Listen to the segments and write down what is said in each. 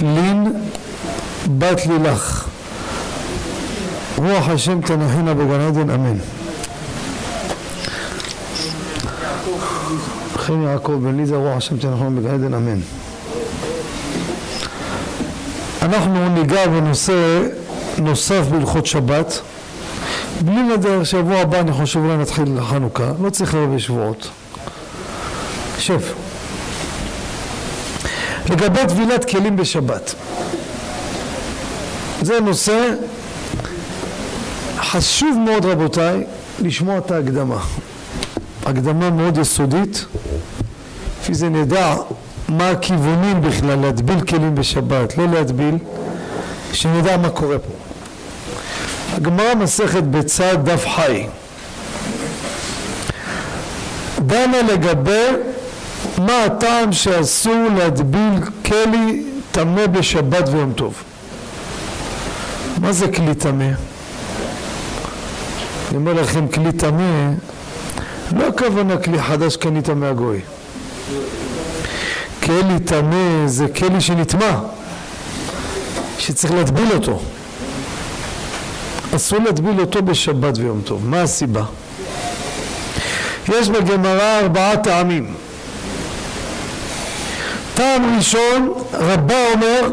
לין בת לילך. רוח השם תנחינה בגן עדן אמן. חן יעקב בן ליזה רוח השם תנחינה בגן עדן אמן. אנחנו ניגע בנושא נוסף בהלכות שבת. בלי נדר, שבוע הבא אני חושב אולי נתחיל חנוכה, לא צריך הרבה שבועות. שב. לגבי טבילת כלים בשבת. זה נושא חשוב מאוד רבותיי לשמוע את ההקדמה. הקדמה מאוד יסודית, לפי זה נדע מה הכיוונים בכלל להטביל כלים בשבת, לא להטביל, שנדע מה קורה פה. הגמרא מסכת בצד דף חי דנה לגבי מה הטעם שאסור להטביל כלי טמא בשבת ויום טוב. מה זה כלי טמא? אני אומר לכם כלי טמא, לא הכוונה כלי חדש קנית מהגוי. כלי טמא זה כלי שנטמע, שצריך להטביל אותו. אסור להטביל אותו בשבת ויום טוב. מה הסיבה? יש בגמרא ארבעה טעמים. טעם ראשון, רבה אומר,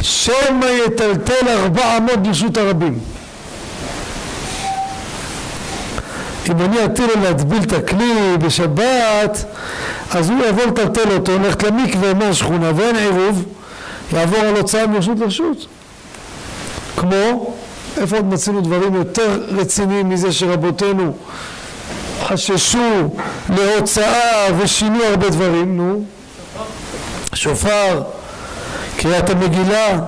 שמא יטלטל ארבע אמות ברשות הרבים. אם אני אתיר לו להטביל את הכלי בשבת, אז הוא יבוא לטלטל אותו, הולכת למקווה מהשכונה ואין עירוב, יעבור על הוצאה מרשות לרשות. כמו איפה עוד מצאנו דברים יותר רציניים מזה שרבותינו חששו להוצאה ושינו הרבה דברים, נו, שופר, קריאת המגילה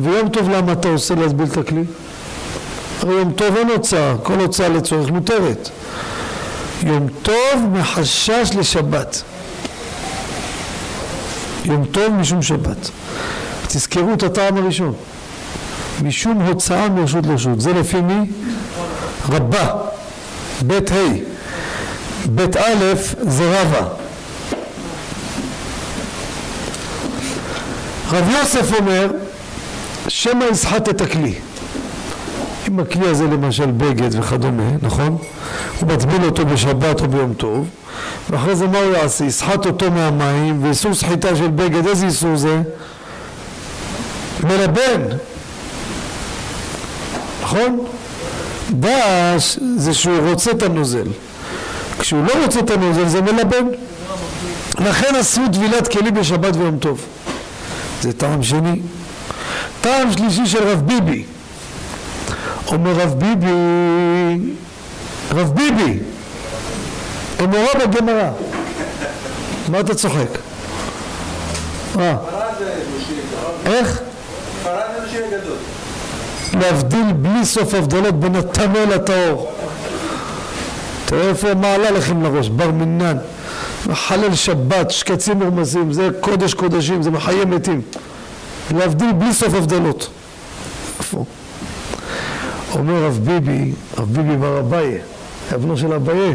ויום טוב למה אתה עושה להסביל את הכלי? הרי יום טוב אין הוצאה, כל הוצאה לצורך מותרת. יום טוב מחשש לשבת. יום טוב משום שבת. תזכרו את הטעם הראשון. משום הוצאה מרשות לרשות. זה לפי מי? רבה. בית ה'. בית א' זה רבה. רב יוסף אומר שמא יסחט את הכלי. אם הכלי הזה למשל בגד וכדומה, נכון? הוא מטביל אותו בשבת או ביום טוב ואחרי זה מה הוא יעשה? יסחט אותו מהמים ואיסור סחיטה של בגד, איזה איסור זה? מלבן נכון? דש זה שהוא רוצה את הנוזל כשהוא לא רוצה את הנוזל זה מלבן לכן אסרו טבילת כלים בשבת ויום טוב זה טעם שני טעם שלישי של רב ביבי אומר רב ביבי רב ביבי אמורה בגמרא מה אתה צוחק? מה? איך? להבדיל בלי סוף הבדלות בין הטמא לטהור. תראה איפה מעלה לכם לראש, בר מינן, מחלל שבת, שקצים מורמזים, זה קודש קודשים, זה מחיי מתים. להבדיל בלי סוף הבדלות. אומר רב ביבי, רב ביבי בר אביי, אבנו של אביי,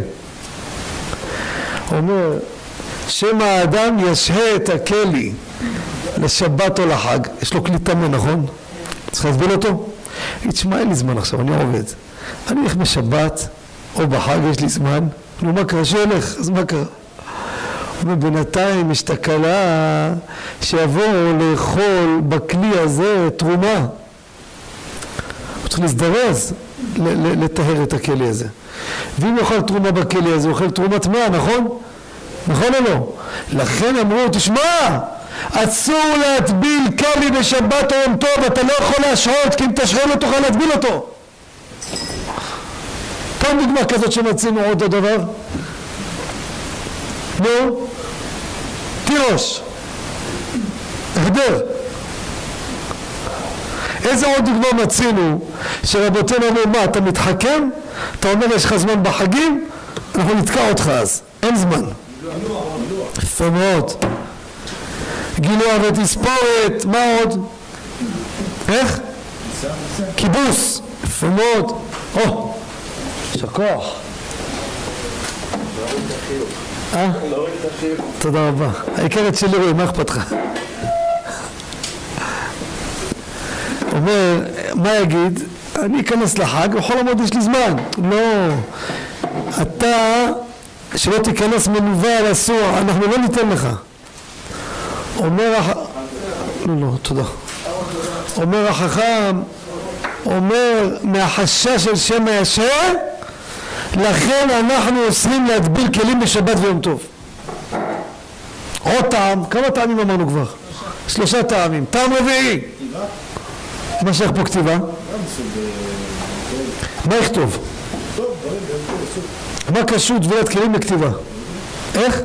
אומר שמא האדם ישהה את הכלי לשבת או לחג, יש לו כלי טמא, נכון? צריך להסביר אותו? תשמע, אין לי זמן עכשיו, אני עובד. אני הולך בשבת או בחג, יש לי זמן. נו, מה קרה? שילך, אז מה קרה? אומר, בינתיים יש תקלה שיבואו לאכול בכלי הזה תרומה. הוא צריך להזדרז לטהר את הכלי הזה. ואם אוכל תרומה בכלי הזה, הוא אוכל תרומה טמאה, נכון? נכון או לא? לכן אמרו, תשמע, אסור להטביל כלי בשבת או יום טוב, אתה לא יכול להשרות, כי אם תשרה לא תוכל להטביל אותו. פעם דוגמה כזאת שמצינו עוד הדבר. נו, תירוש, החדר. איזה עוד דוגמה מצינו שרבותינו אמרו מה אתה מתחכם? אתה אומר יש לך זמן בחגים? אנחנו נתקע אותך אז, אין זמן. יפה מאוד. גילוע ותספורת, מה עוד? איך? כיבוס, יפה מאוד. או, יישר כוח. אה? תודה רבה. העיקר את שלי רואה, מה אכפת לך? אומר, מה יגיד? אני אכנס לחג, בכל המועד יש לי זמן. לא. אתה, שלא תיכנס מנוול אסור, אנחנו לא ניתן לך. אומר הח... לא, לא, תודה. אומר החכם, אומר מהחשש של שם הישר, לכן אנחנו אוסרים להדביל כלים בשבת ויום טוב. עוד טעם, כמה טעמים אמרנו כבר? שלושה טעמים. טעם רביעי. מה שייך פה כתיבה? מה יכתוב? מה קשור טבילת כלים לכתיבה? איך?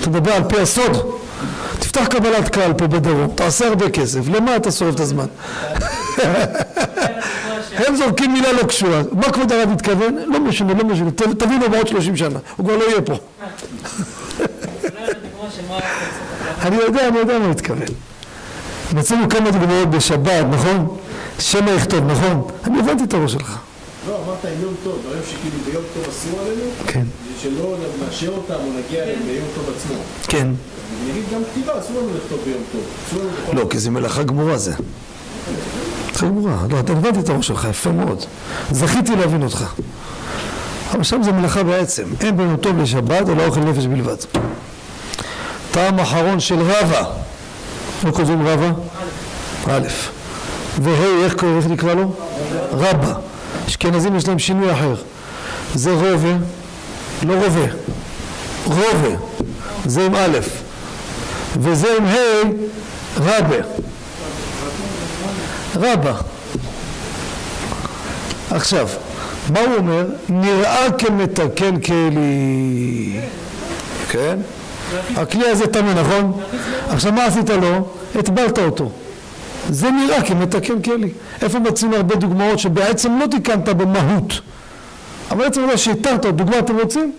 אתה מדבר על פי הסוד? תפתח קבלת קהל פה בדרום, תעשה הרבה כסף, למה אתה שורף את הזמן? הם זורקים מילה לא קשורה, מה כבוד הרב מתכוון? לא משנה, לא משנה, תבינו בעוד שלושים שנה, הוא כבר לא יהיה פה. אני יודע, אני יודע מה הוא מתכוון. מצאנו כמה דוגמאות בשבת, נכון? שמא יכתוב, נכון? אני הבנתי את הראש שלך. לא, אמרת יום טוב, דברים שכאילו ביום טוב אסור עלינו? כן. שלא נאשר אותם או נגיע אליהם ביום טוב עצמו. כן. אני אגיד גם כתיבה, אסור לנו לכתוב ביום טוב. לא, כי זה מלאכה גמורה זה. גמורה. לא, אתה הבנתי את הראש שלך, יפה מאוד. זכיתי להבין אותך. אבל שם זה מלאכה בעצם. אין ביום טוב לשבת אלא אוכל נפש בלבד. טעם אחרון של רבא. לא כותבים רבא? א', וה', איך קוראים, איך נקרא לו? רבא. אשכנזים יש להם שינוי אחר. זה רובה, לא רובה, רובה, זה עם א', וזה עם ה', רבה. רבה. עכשיו, מה הוא אומר? נראה כמתקן כלי. כן? הכלי הזה טמא, נכון? עכשיו מה עשית לו? הטבלת אותו. זה נראה כמתקן כלי. איפה מצאנו הרבה דוגמאות שבעצם לא תיקנת במהות, אבל בעצם לא שהתרת, דוגמה אתם רוצים?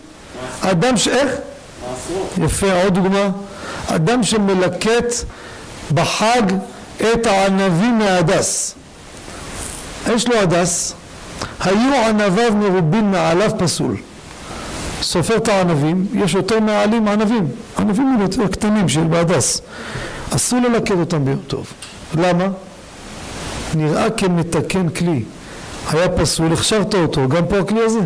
אדם ש... איך? יפה, עוד דוגמה. אדם שמלקט בחג את הענבים מההדס. יש לו הדס, היו ענביו מרובין מעליו פסול. סופר את הענבים, יש יותר מעלים ענבים. ענבים הם יותר קטנים של בהדס. אסור ללקט אותם ביום טוב. למה? נראה כמתקן כלי. היה פסול, הכשרת אותו, גם פה הכלי הזה.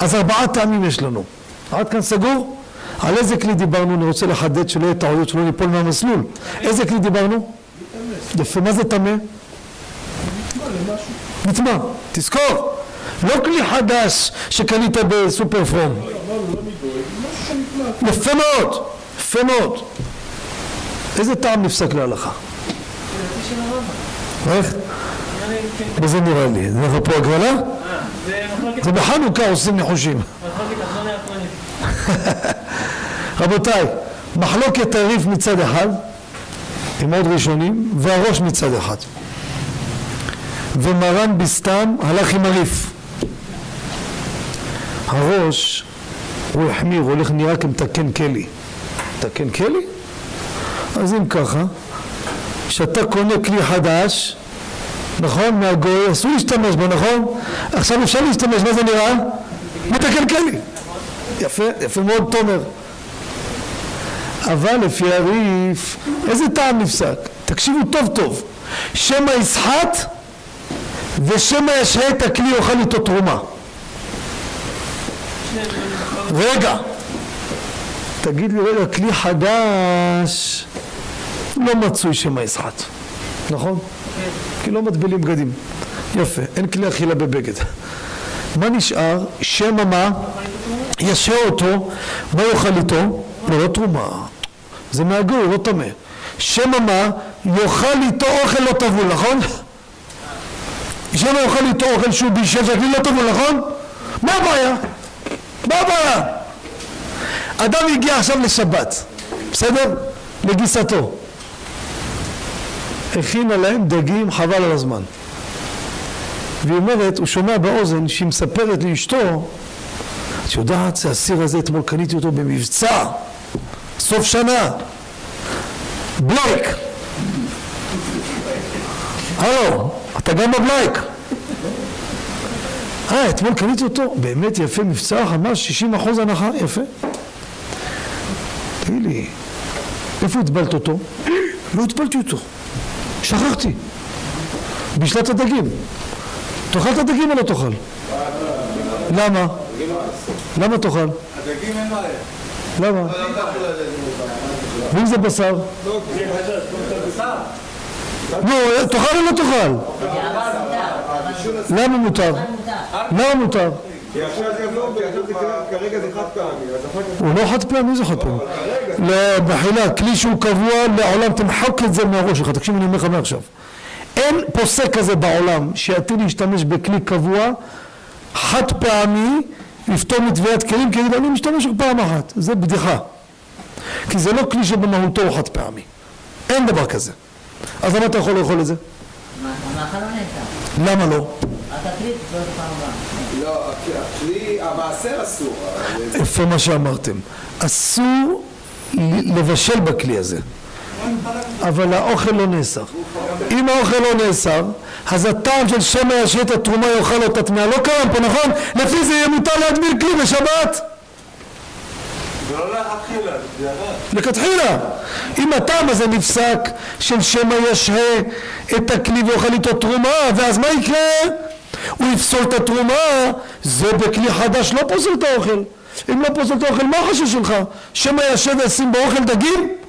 אז ארבעה טעמים יש לנו. עד כאן סגור? על איזה כלי דיברנו? אני רוצה לחדד שלא יהיה טעויות, שלא ניפול מהמסלול. איזה כלי דיברנו? יפה, מה זה טמא? נטמע, תזכור. לא כלי חדש שקנית בסופר פרום. יפה מאוד, יפה מאוד. איזה טעם נפסק להלכה? איך? וזה נראה לי? זה אנחנו פה הגרלה? זה בחנוכה עושים ניחושים. רבותיי, מחלוקת הריף מצד אחד, עם עוד ראשונים, והראש מצד אחד. ומרן בסתם הלך עם הריף. הראש, הוא החמיר, הולך נראה כמתקן כלי. מתקן כלי? אז אם ככה, כשאתה קונה כלי חדש, נכון, מהגוי, אסור להשתמש בו, נכון? עכשיו אפשר להשתמש, מה זה נראה? מתקן כלי. יפה, יפה מאוד תומר. אבל לפי הריף, איזה טעם נפסק? תקשיבו טוב טוב. שמא יסחט ושמא ישהה את הכלי יאכל איתו תרומה. רגע, תגיד לי רגע, כלי חדש לא מצוי שמא יסחט, נכון? כי לא מטבילים בגדים. יפה, אין כלי אכילה בבגד. מה נשאר? שמא מה? ישהה אותו, מה יאכל איתו? לא, לא תרומה. זה מהגוי, לא טמא. שמא מה? יאכל איתו אוכל לא טבול, נכון? שמא יאכל איתו אוכל שהוא בישל שהכלי לא טבול, נכון? מה הבעיה? מה הבעיה? אדם הגיע עכשיו לשבת, בסדר? לגיסתו. הכינה להם דגים חבל על הזמן. והיא אומרת, הוא שומע באוזן שהיא מספרת לאשתו, את יודעת, זה הסיר הזה, אתמול קניתי אותו במבצע, סוף שנה, בלייק. הלו, אתה גם בבלייק. אה, אתמול קניתי אותו, באמת יפה, מבצע ממש 60 אחוז הנחה, יפה. לי, איפה הטבלת אותו? לא הטבלתי אותו, שכחתי. בשלת הדגים. תאכל את הדגים או לא תאכל? למה? למה תאכל? הדגים אין בעיה. למה? ואם זה בשר? נו, תאכל או לא תאכל? למה מותר? למה מותר? לא. הוא לא חד פעמי, מי זה חד פעמי? לא, מחילה, כלי שהוא קבוע לעולם, תמחק את זה מהראש שלך, תקשיב, אני אומר לך מעכשיו. אין פוסק כזה בעולם שיתיר להשתמש בכלי קבוע, חד פעמי, לפתור מטביעת כלים, כי יגיד, אני משתמש רק פעם אחת. זה בדיחה. כי זה לא כלי שבמהותו הוא חד פעמי. אין דבר כזה. אז למה אתה יכול לאכול את זה? לא. למה לא? התקליט לא. לא, הכלי, המעשר אסור. אבל- יפה מה שאמרתם. אסור לבשל בכלי הזה. אבל האוכל לא נאסר. אם האוכל לא נאסר, אז הטעם של שמא ישרה את התרומה יאכל אותה טמאה. לא קיים פה, נכון? לפי זה יהיה מותר להדביר כלי בשבת. לכתחילה. אם הטעם הזה נפסק של שמא ישרה את הכלי ויאכל איתו תרומה, ואז מה יקרה? הוא יפסול את התרומה, זה בכלי חדש לא פוסל את האוכל. אם לא פוסל את האוכל, מה החשש שלך? שמא ישב וישים באוכל דגים?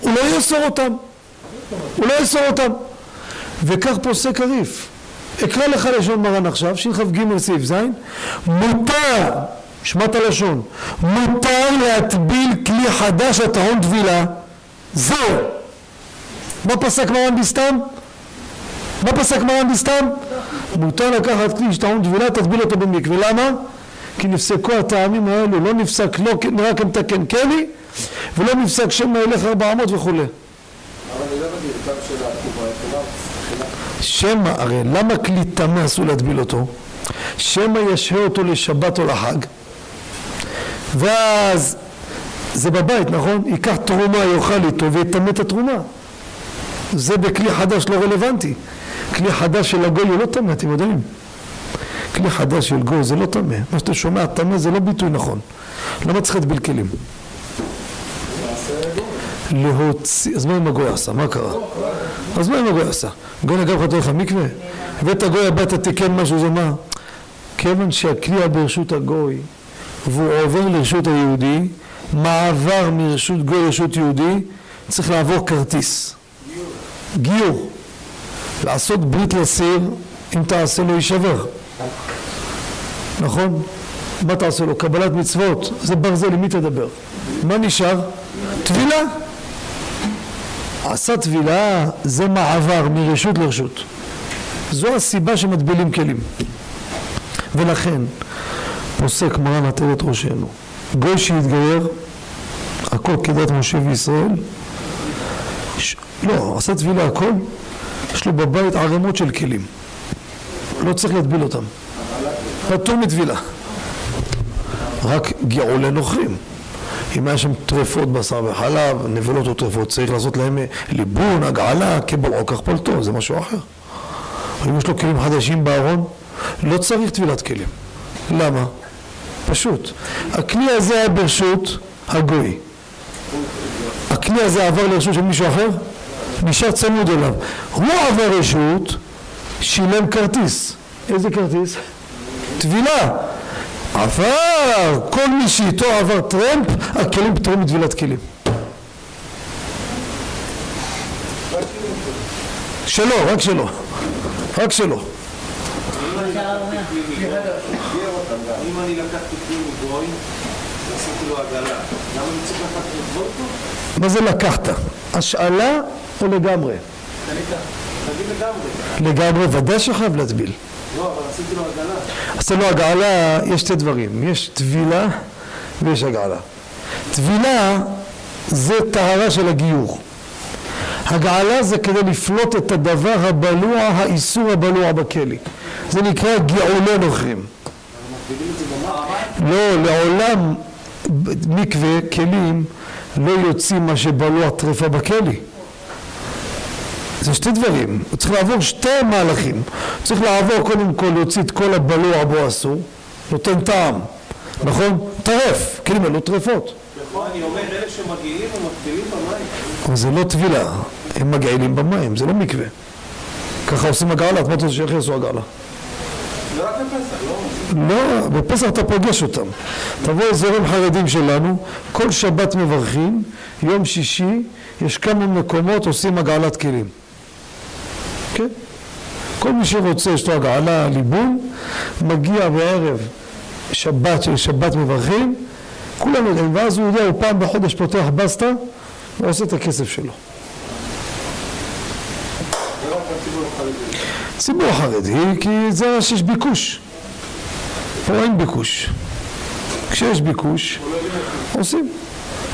הוא לא יאסור אותם. הוא לא יאסור אותם. וכך פוסק הריף. אקרא לך לשון מרן עכשיו, שכ"ג סעיף ז', מותר, שמע את הלשון, מותר להטביל כלי חדש הטעון טבילה. זהו. מה פסק מרן בסתם? מה פסק מרן בסתם? מותר לקחת כלי שטעון טבילה, תטביל אותו במקווה. למה? כי נפסקו הטעמים האלו, לא נפסק לא רק כמתקן כלי, ולא נפסק שמא ילך ארבע אמות וכולי. אבל אני לא מבין, של שמא, הרי למה כלי טמא אסור להטביל אותו? שמא ישהה אותו לשבת או לחג ואז זה בבית, נכון? ייקח תרומה, יאכל איתו ויטמא את התרומה זה בכלי חדש לא רלוונטי כלי חדש של הגוי הוא לא טמא, אתם יודעים? כלי חדש של גוי זה לא טמא מה שאתה שומע טמא זה לא ביטוי נכון למה צריך להטביל כלים? להוציא, אז מה אם הגוי עשה? מה קרה? אז מה אם הגוי עשה? גוי נגע לך דרך המקווה? הבאת גוי הביתה תיקן משהו זה מה? כיוון שהכלי היה ברשות הגוי והוא עובר לרשות היהודי מעבר מרשות גוי לרשות יהודי צריך לעבור כרטיס גיור לעשות ברית לסיר אם תעשה לו יישבר נכון? מה תעשה לו? קבלת מצוות זה ברזל, עם מי תדבר? מה נשאר? טבילה עשה טבילה זה מעבר מרשות לרשות. זו הסיבה שמטבילים כלים. ולכן פוסק מרן עטרת את ראשנו גוי שהתגייר הכל כדת משה וישראל ש... לא, עשה טבילה הכל יש לו בבית ערימות של כלים. לא צריך להטביל אותם. פטור מטבילה. רק גאולי נוכרים אם היה שם טרפות בשר וחלב, נבלות או טרפות, צריך לעשות להם ליבון, הגעלה, כבלעו כך פלטו, זה משהו אחר. אם יש לו כלים חדשים בארון, לא צריך טבילת כלים. למה? פשוט. הכלי הזה היה ברשות הגוי. הכלי הזה עבר לרשות של מישהו אחר, נשאר צמוד אליו. הוא עבר רשות, שילם כרטיס. איזה כרטיס? טבילה. עבר, כל מי שאיתו עבר טרמפ, הכלים פטורים מטבילת כלים. שלו, רק שלו. רק שלו. אם אני לקחתי כלי מגוי, ועשיתי לו עגלה, למה אני צריך לקחת לגבות אותו? מה זה לקחת? השאלה או לגמרי? לגמרי. לגמרי ודאי שחייב להטביל. לא, אבל עשיתי לו עגלה. עשה לו הגעלה, יש שתי דברים, יש טבילה ויש הגעלה. טבילה זה טהרה של הגיור. הגעלה זה כדי לפלוט את הדבר הבלוע, האיסור הבלוע בכלי. זה נקרא גאולי נוכרים. לא, לעולם מקווה, כלים, לא יוצאים מה שבלוע טרפה בכלי. זה שתי דברים, הוא צריך לעבור שתי מהלכים, הוא צריך לעבור קודם כל להוציא את כל הבלוע בו אסור, נותן טעם, נכון? טרף, כלים אלו טרפות, מה אני אומר, אלה שמגיעים ומטבילים במים. אבל זה לא טבילה, הם מגעילים במים, זה לא מקווה. ככה עושים הגרלה, את מה אתה שאיך יעשו הגרלה? רק בפסח, לא? לא, בפסח אתה פוגש אותם. תבוא אזורים חרדים שלנו, כל שבת מברכים, יום שישי, יש כמה מקומות עושים הגעלת כלים. כל מי שרוצה, יש לו הגעלה, ליבון, מגיע בערב שבת של שבת מברכים, כולם יודעים, ואז הוא יודע, הוא פעם בחודש פותח בסטה ועושה את הכסף שלו. ציבור חרדי, כי זה שיש ביקוש. פה אין ביקוש. כשיש ביקוש, עושים.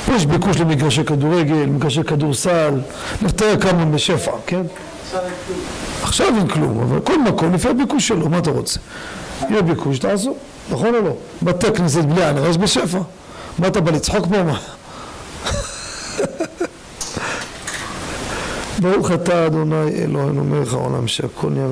פה יש ביקוש למגרשי כדורגל, מגרשי כדורסל, לתאר כמה בשפע, כן? עכשיו אין כלום, אבל כל מקום לפי הביקוש שלו, מה אתה רוצה? יהיה ביקוש, תעשו, נכון או לא? בתי כנסת בלי עין, יש בשפע. מה אתה בא לצחוק פה? מה? ברוך אתה אדוני אלוהינו מלך העולם שהכל נהיה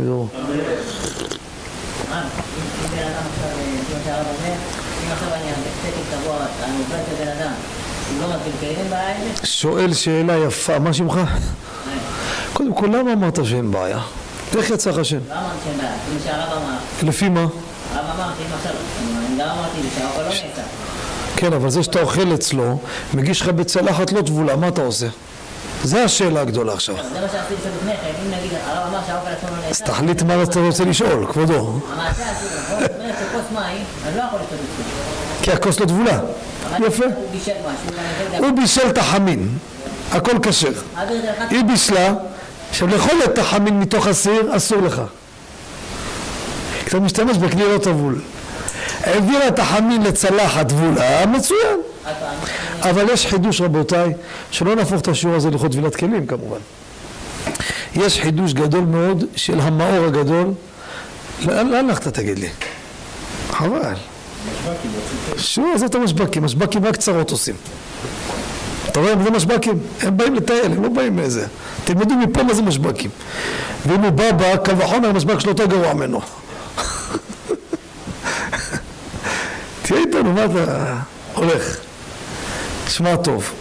זה? שואל שאלה יפה, מה שמך? קודם כל, למה אמרת שאין בעיה? איך יצא לך שם? לא אמרתי שאין בעיה, כמו שהרב אמר, לפי מה? הרב אמר שאם עכשיו, אני גם אמרתי שהאוכל לא נעשה. כן, אבל זה שאתה אוכל אצלו, מגיש לך בצלחת לא טבולה, מה אתה עושה? זה השאלה הגדולה עכשיו. זה מה לשאול לפני כן, אם נגיד הרב אמר שהאוכל עצמו לא אז נעשה, תחליט מה אתה רוצה לשאול, כבודו. המעשה נכון? זאת אומרת שכוס מים, אני לא יכול לשתות את כי הכוס לא טבולה. יפה. הוא בישל משהו, ואני לא יודע, הוא בישל את החמין, הכל כשר. היא בישלה, עכשיו לאכול את החמין מתוך הסיר, אסור לך. כי אתה משתמש בכלי לא טבול. העבירה את החמין לצלחת טבולה, מצוין. עד פעם. אבל יש חידוש רבותיי, שלא נהפוך את השיעור הזה לכבוד טבילת כלים כמובן. יש חידוש גדול מאוד של המאור הגדול. לאן לאן הלכת תגיד לי? חבל. שוב, עזוב את המשבקים, משבקים רק צרות עושים. אתה רואה, זה משבקים, הם באים לטייל, הם לא באים מאיזה. תלמדו מפה מה זה משבקים. ואם הוא בא בה, קל וחומר, המשבק שלו יותר גרוע ממנו. תהיה איתנו, מה אתה הולך? שמע טוב,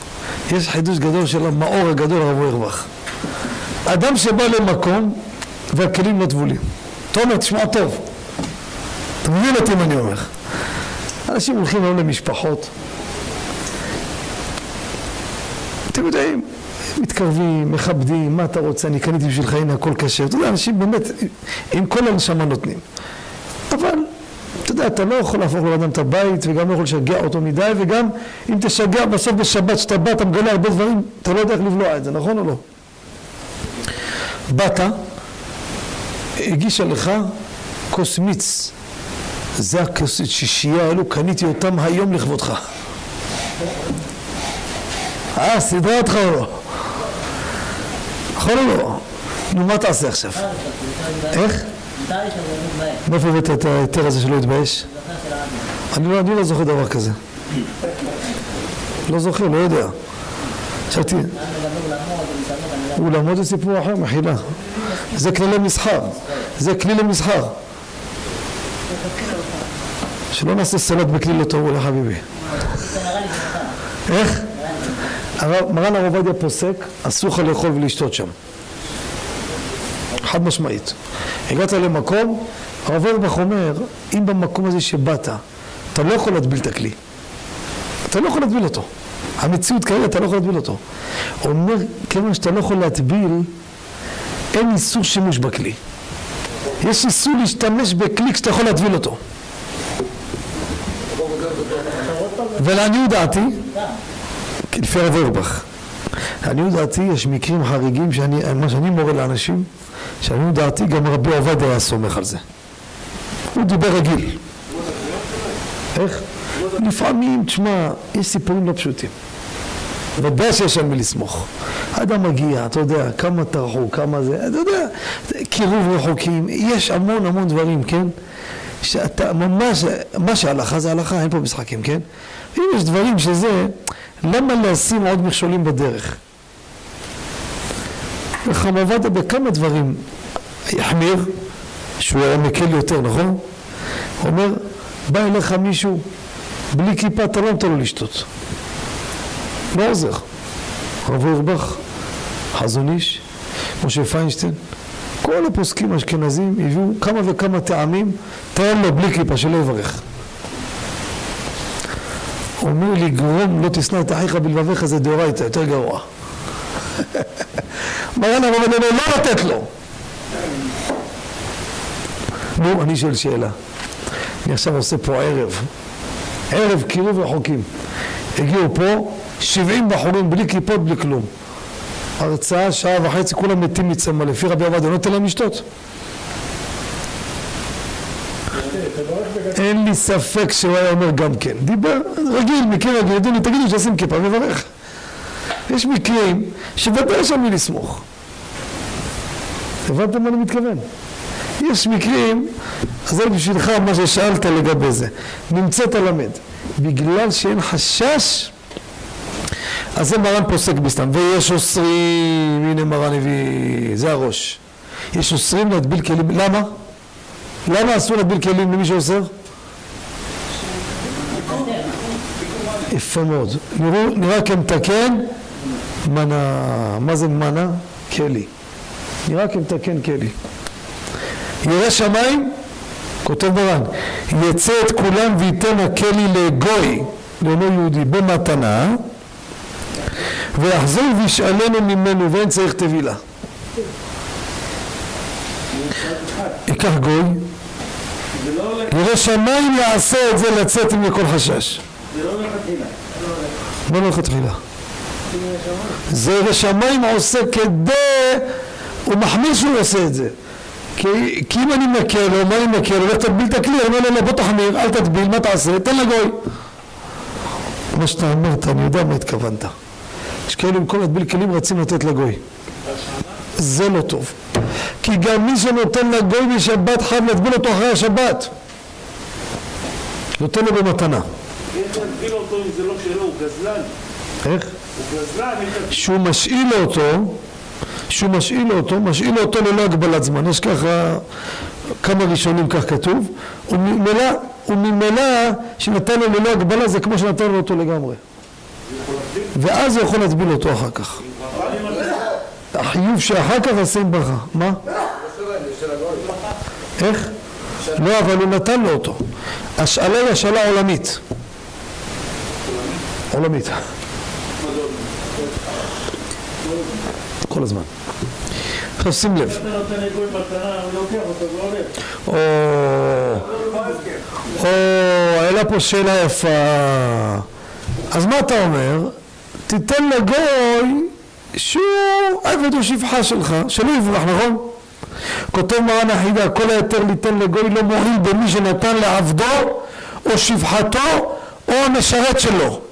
יש חידוש גדול של המאור הגדול הרב אוירבך. אדם שבא למקום והכלים לא טבולים. תומר, תשמע טוב. אתה מבין אותי מה אני אומר? אנשים הולכים היום למשפחות. אתם יודעים, מתקרבים, מכבדים, מה אתה רוצה, אני קניתי בשבילך, הנה הכל כשר. אתה יודע, אנשים באמת, עם כל הנשמה נותנים. אבל, אתה יודע, אתה לא יכול להפוך לאדם את הבית, וגם לא יכול לשגע אותו מדי, וגם אם תשגע בסוף בשבת, שאתה בא, אתה מגלה הרבה דברים, אתה לא יודע איך לבלוע את זה, נכון או לא? באת, הגישה לך כוס מיץ. זה הכוסית שישייה האלו, קניתי אותם היום לכבודך. אה, סידרה אותך או לא? נכון או לא? נו, מה תעשה עכשיו? איך? מאיפה הבאת את ההיתר הזה שלא הרב. אני לא, לא זוכר דבר כזה. לא זוכר, לא יודע. חשבתי, לגבי אולמות זה סיפור אחר, מחילה. זה כללי מסחר. זה כלי למסחר. שלא נעשה סלט בכלי לא טוב, אולי חביבי. איך? מרן הרב עובדיה פוסק, אסור לך לאכול ולשתות שם. חד משמעית. הגעת למקום, הרב אורבך אומר, אם במקום הזה שבאת, אתה לא יכול להטביל את הכלי. אתה לא יכול להטביל אותו. המציאות כרגע, אתה לא יכול להטביל אותו. הוא אומר, כיוון שאתה לא יכול להטביל, אין איסור שימוש בכלי. יש איסור להשתמש בכלי כשאתה יכול להטביל אותו. ולעניות דעתי, לפי הרב אורבך, לעניות דעתי יש מקרים חריגים שאני, מה שאני מורה לאנשים, שלעניות דעתי גם רבי עובדיה היה סומך על זה. הוא דיבר רגיל. איך? לפעמים, תשמע, יש סיפורים לא פשוטים. ודאי שיש על מי לסמוך. האדם מגיע, אתה יודע, כמה טרחו, כמה זה, אתה יודע, קירוב רחוקים, יש המון המון דברים, כן? שאתה ממש, מה שהלכה זה הלכה, אין פה משחקים, כן? אם יש דברים שזה, למה לשים עוד מכשולים בדרך? וחם עבדה בכמה דברים החמיר, שהוא היה מקל יותר, נכון? הוא אומר, בא אליך מישהו בלי כיפה, אתה לא נותן לו לשתות. לא עוזר. הרב אורבך, חזון איש, משה פיינשטיין, כל הפוסקים האשכנזים הביאו כמה וכמה טעמים, טעם לו בלי כיפה, שלא יברך. אומר לי, גרום לא תשנא את אחיך בלבביך זה דאורייתא, יותר גרוע. מרן הרב עמננו לא לתת לו. נו, אני שואל שאלה. אני עכשיו עושה פה ערב. ערב קירוב רחוקים. הגיעו פה 70 בחורים בלי כיפות, בלי כלום. הרצאה, שעה וחצי, כולם מתים מצמא. לפי רבי עבדיה, לא נותן להם לשתות. אין לי ספק שהוא היה אומר גם כן. דיבר, רגיל, מקרה רגיל, לי, תגידו שעושים כיפה, מברך. יש מקרים שוודאי שם מי לסמוך. הבנתם מה אני מתכוון? יש מקרים, זה בשבילך מה ששאלת לגבי זה. נמצאת למד. בגלל שאין חשש, אז זה מרן פוסק בסתם. ויש אוסרים, הנה מרן הביא, זה הראש. יש אוסרים להטביל כלים, למה? למה אסור להטביל כלים למי שאוסר? יפה מאוד. נראו, נראה כמתקן מנה, מה זה מנה? כלי. נראה כמתקן כלי. ירא שמיים, כותב מרן, יצא את כולם וייתן הכלי לגוי, לאינו יהודי, במתנה, ויחזור וישאלנו ממנו ואין צריך טבילה. ייקח גוי, ירא שמיים יעשה את זה לצאת עם לכל חשש. לא מלכתחילה. זה ירא שמיים עושה כדי, הוא מחמיר שהוא עושה את זה. כי, אם אני מקל לו, מה אני מקל לו? לך תטביל את הכלי, אומר לו, לא, בוא תחמיר, אל תטביל, מה תעשה? תן לגוי. מה שאתה אמרת, אני יודע מה התכוונת. יש כאלה במקום להטביל כלים רצים לתת לגוי. זה לא טוב. כי גם מי שנותן לגוי בשבת חייב להטביל אותו אחרי השבת. נותן לו במתנה. איך להגביל אותו אם זה לא שלו, הוא גזלן. איך? הוא גזלן, איך שהוא משאיל אותו, שהוא משאיל אותו, משאיל אותו ללא הגבלת זמן. יש ככה כמה ראשונים כך כתוב, וממילא, וממילא שנתן לו ללא הגבלה זה כמו שנתן לו אותו לגמרי. ואז הוא יכול להטביל אותו אחר כך. החיוב שאחר כך עושה עם ברכה. מה? איך? לא, אבל הוא נתן לו אותו. השאלה היא השאלה עולמית. עולמית. כל הזמן. עכשיו שים לב. או, העלה פה שאלה יפה. אז מה אתה אומר? תיתן לגוי שהוא עבד או שפחה שלך, שלא יברח, נכון? כותב מרן החידה, כל היתר ליתן לגוי לא מועיל במי שנתן לעבדו או שפחתו או המשרת שלו.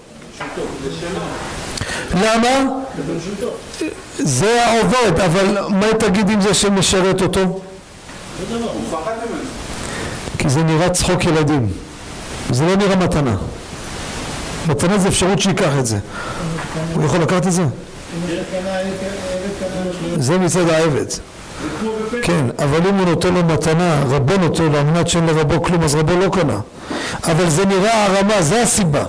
למה? זה העובד, אבל מה תגיד עם זה שמשרת אותו? כי זה נראה צחוק ילדים. זה לא נראה מתנה. מתנה זה אפשרות שייקח את זה. הוא יכול לקחת את זה? זה מצד העבד. כן, אבל אם הוא נותן לו מתנה, רבו נותן לו, על מנת שאין לרבו כלום, אז רבו לא קנה. אבל זה נראה הרמה, זה הסיבה.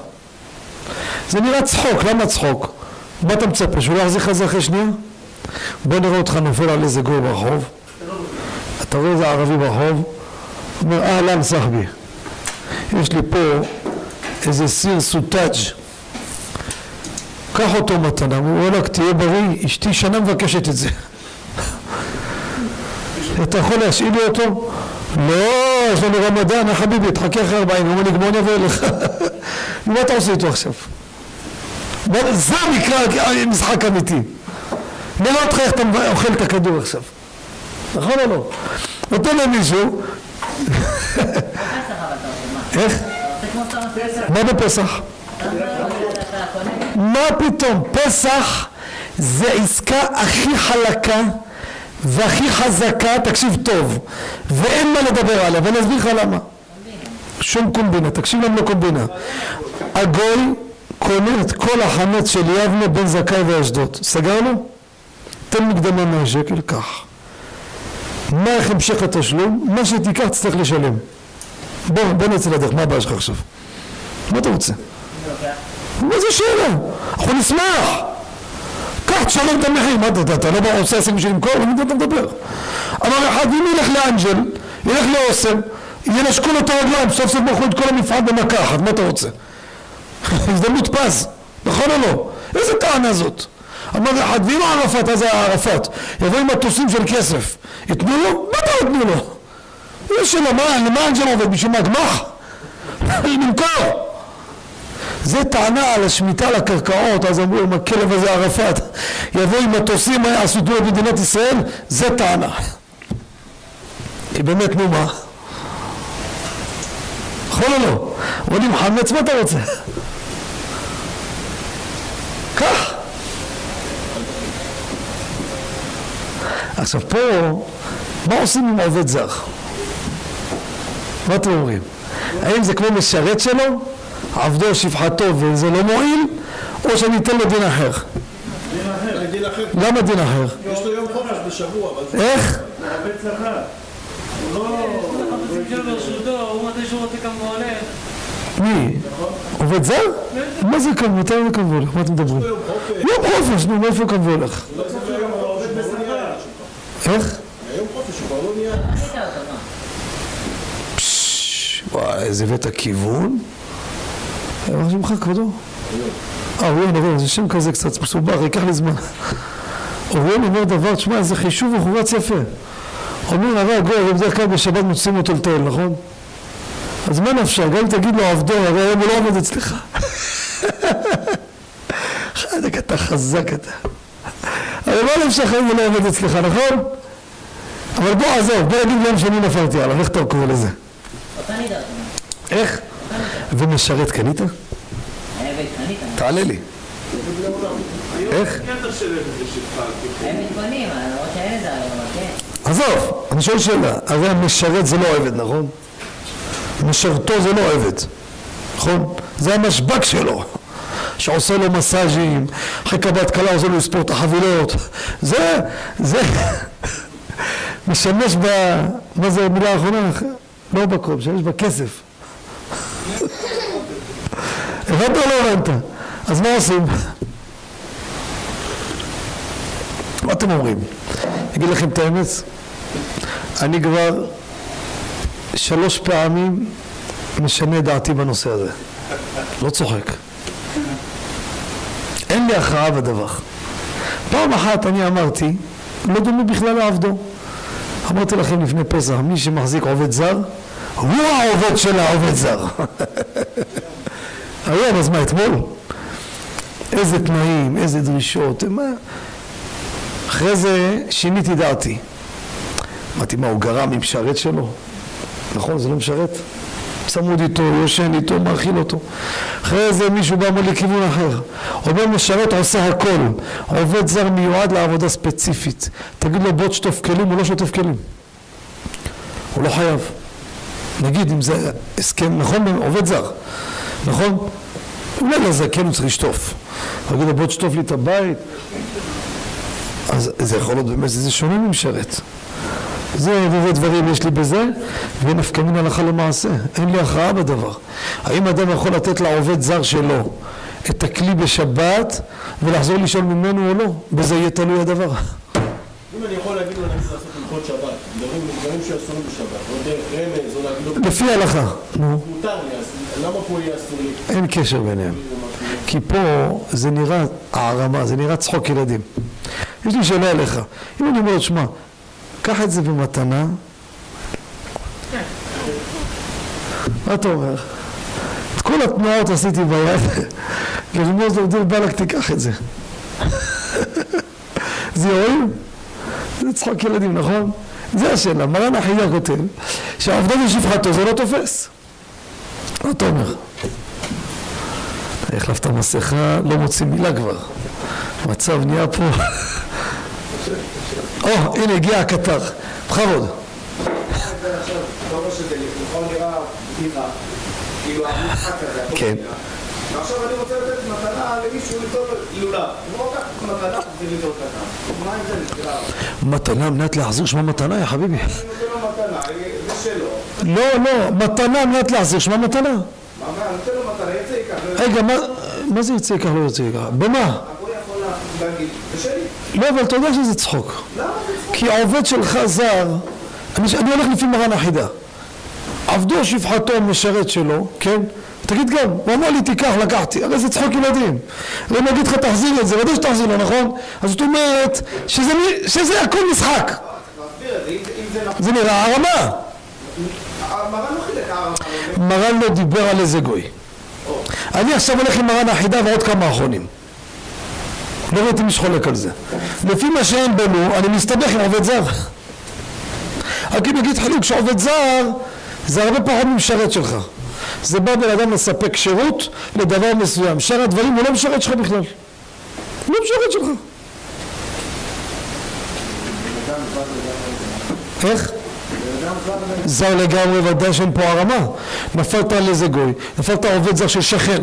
זה נראה צחוק, למה צחוק? מה אתה מצפה, שהוא לא יחזיק לך זה אחרי שנייה? בוא נראה אותך נופל על איזה גוי ברחוב. אתה רואה איזה ערבי ברחוב, אומר אהלן סחבי, יש לי פה איזה סיר סוטאג' קח אותו מתנה, הוא וואלכ תהיה בריא, אשתי שנה מבקשת את זה אתה יכול להשאיל לי אותו? לא, יש לנו רמדאן, יא חביבי, תחכה אחרי ארבעים, הוא אומר לי גמור נבוא אליך מה אתה עושה איתו עכשיו? זה נקרא משחק אמיתי נראה אותך איך אתה אוכל את הכדור עכשיו נכון או לא? נותן למישהו? איך? מה בפסח? מה פתאום? פסח זה עסקה הכי חלקה והכי חזקה, תקשיב טוב, ואין מה לדבר עליה, ואני אסביר לך למה. שום קומבינה, תקשיב למה לא קומבינה. הגוי קונה את כל החמץ של יבנה בן זכאי ואשדוד. סגרנו? תן מקדמה 100 שקל, קח. מה איך המשך התשלום? מה שתיקח תצטרך לשלם. בוא, בוא נצא לדרך, מה הבעיה שלך עכשיו? מה אתה רוצה? מה זה שאלה? אנחנו נשמח. קח תשלם את המחיר, מה אתה, אתה לא עושה עסק בשביל למכור? למי אתה מדבר? אמר אחד, אם ילך לאנג'ל, ילך לאוסם, ינשקו לו את הרגליים, סוף סוף מכרו את כל המפעל במכה אחת, מה אתה רוצה? הזדמנות פז, נכון או לא? איזה טענה זאת? אמר אחד, ואם ערפאת, אז היה ערפאת, יבוא עם מטוסים של כסף, יתנו לו? מה אתה ייתנו לו? יש שלו, מה, למה אנג'ל עובד? בשביל מה, גמח? למכור. זה טענה על השמיטה על הקרקעות, אז אמרו אם הכלב הזה ערפאת יבוא עם מטוסים, יעשו את מדינת ישראל? זה טענה. כי באמת, נו מה? נכון או לא? עולים חמץ, מה אתה רוצה? קח. עכשיו פה, מה עושים עם עובד זר? מה אתם אומרים? האם זה כמו משרת שלו, עבדו שפחתו וזה לא מועיל, או שאני אתן לו דין אחר? דין אחר. למה דין אחר? יש לו יום חופש בשבוע, אבל זה איך? הוא לא... הוא כמה הולך. מי? עובד זר? מה זה קם? מתי קם והולך? מה אתם מדברים? יום חופש. נו, מאיפה הוא קם והולך? לא צריך היום, אבל עובד בשכר. איך? היום חופש, הוא כבר לא נהיה... מה? וואי, איזה הבאת כיוון. איך שמך כבודו? אה, אוריון, אוריון, זה שם כזה קצת מסובך, ייקח לי זמן. אוריון אומר דבר, תשמע, איזה חישוב וחורץ יפה. אומר הרב גוי, בדרך כלל בשבת מוצאים אותו לטייל, נכון? אז מה נפשך? גם אם תגיד לו עבדו, הרי היום הוא לא עובד אצלך. חלק אתה חזק אתה. נפשך אם הוא לא עובד אצלך, נכון? אבל בוא עזוב, בוא נגיד יום שני נפלתי עליו, איך קורא לזה? איך? ומשרת קנית? תעלה לי. איך? אבל כן. עזוב, אני שואל שאלה, הרי המשרת זה לא עבד, נכון? משרתו זה לא עבד, נכון? זה המשבק שלו, שעושה לו מסאז'ים, אחרי קבלת קלה עושה לו לספור את החבילות, זה, זה משמש ב... מה זה המילה האחרונה? לא בקום, משמש בכסף. הבנת או לא הבנת? אז מה עושים? מה אתם אומרים? אגיד לכם את האמת, אני כבר שלוש פעמים משנה דעתי בנושא הזה. לא צוחק. אין לי הכרעה בדבר. פעם אחת אני אמרתי, לא דומה בכלל לעבדו. אמרתי לכם לפני פסח, מי שמחזיק עובד זר, הוא העובד של העובד זר. היום, אז מה, אתמול? איזה תנאים, איזה דרישות, מה... אחרי זה שיניתי דעתי. אמרתי, מה, הוא גרם עם משרת שלו? נכון, זה לא משרת? צמוד איתו, יושן איתו, מאכיל אותו. אחרי זה מישהו בא לכיוון אחר. אומר משרת עושה הכל. עובד זר מיועד לעבודה ספציפית. תגיד לו בוא תשטוף כלים, הוא לא שוטף כלים. הוא לא חייב. נגיד אם זה הסכם, נכון? עובד זר, נכון? אולי לזקן הוא צריך לשטוף. תגיד לו בוא תשטוף לי את הבית. אז זה יכול להיות באמת, זה שונה ממשרת. זה וזה דברים יש לי בזה, ונפקא מן הלכה למעשה. אין לי הכרעה בדבר. האם אדם יכול לתת לעובד זר שלו את הכלי בשבת ולחזור לשאול ממנו או לא? בזה יהיה תלוי הדבר. אם אני יכול להגיד לו נגיד לעשות הלכות שבת, דברים שאסורים בשבת, או דרך רמז, או להגיד לו לפי ההלכה, נו, מותר לי, אז למה פה יהיה אסור לי? אין קשר ביניהם. כי פה זה נראה הערמה, זה נראה צחוק ילדים. יש לי שאלה אליך. אם אני אומר שמע, קח את זה במתנה, מה אתה אומר? את כל התנועות עשיתי ביד, לרמוז לו, דיר באלק תיקח את זה. זה יועיל? זה צחוק ילדים, נכון? זה השאלה. מרן החידה כותב שהעבודה בשפחתו זה לא תופס. מה אתה אומר? החלפת מסכה, לא מוציא מילה כבר. המצב נהיה פה... או, הנה הגיע הקטר. בכבוד. הכל כן. נראה. ועכשיו אני רוצה לתת מתנה למישהו ליטול לולב. הוא לא לקח מתנה כדי ליטול קטן. מה עם זה נקרא? מתנה על מנת להחזיר שמה מתנה, יא חביבי. אני נותן לו מתנה, זה שלו. לא, לא, מתנה מנת להחזיר שמה מתנה. ייקח. רגע, מה... זה ירצה ייקח לא ירצה ייקח? במה? הגוי יכול להגיד, קשה לי. לא, אבל אתה יודע שזה צחוק. כי העובד שלך זר, אני, אני הולך לפי מרן החידה. עבדו שפחתו משרת שלו, כן? תגיד גם, הוא אמר לי תיקח, לקחתי, הרי זה צחוק ילדים. הרי אני אגיד לך תחזיר את זה, ודאי שתחזיר לו, נכון? אז זאת אומרת שזה, שזה הכל משחק. זה, נראה הרמה. מרן לא לא דיבר על איזה גוי. אני עכשיו הולך עם מרן החידה ועוד כמה אחרונים. לא ראיתי מי שחולק על זה. לפי מה שהם בנו, אני מסתבך עם עובד זר. רק אם נגיד חילוק שעובד זר, זה הרבה פחות ממשרת שלך. זה בא בן אדם לספק שירות לדבר מסוים. שאר הדברים הוא לא משרת שלך בכלל. הוא לא משרת שלך. איך? זר לגמרי ודאי שאין פה הרמה נפלת על איזה גוי נפלת עובד זר של שכן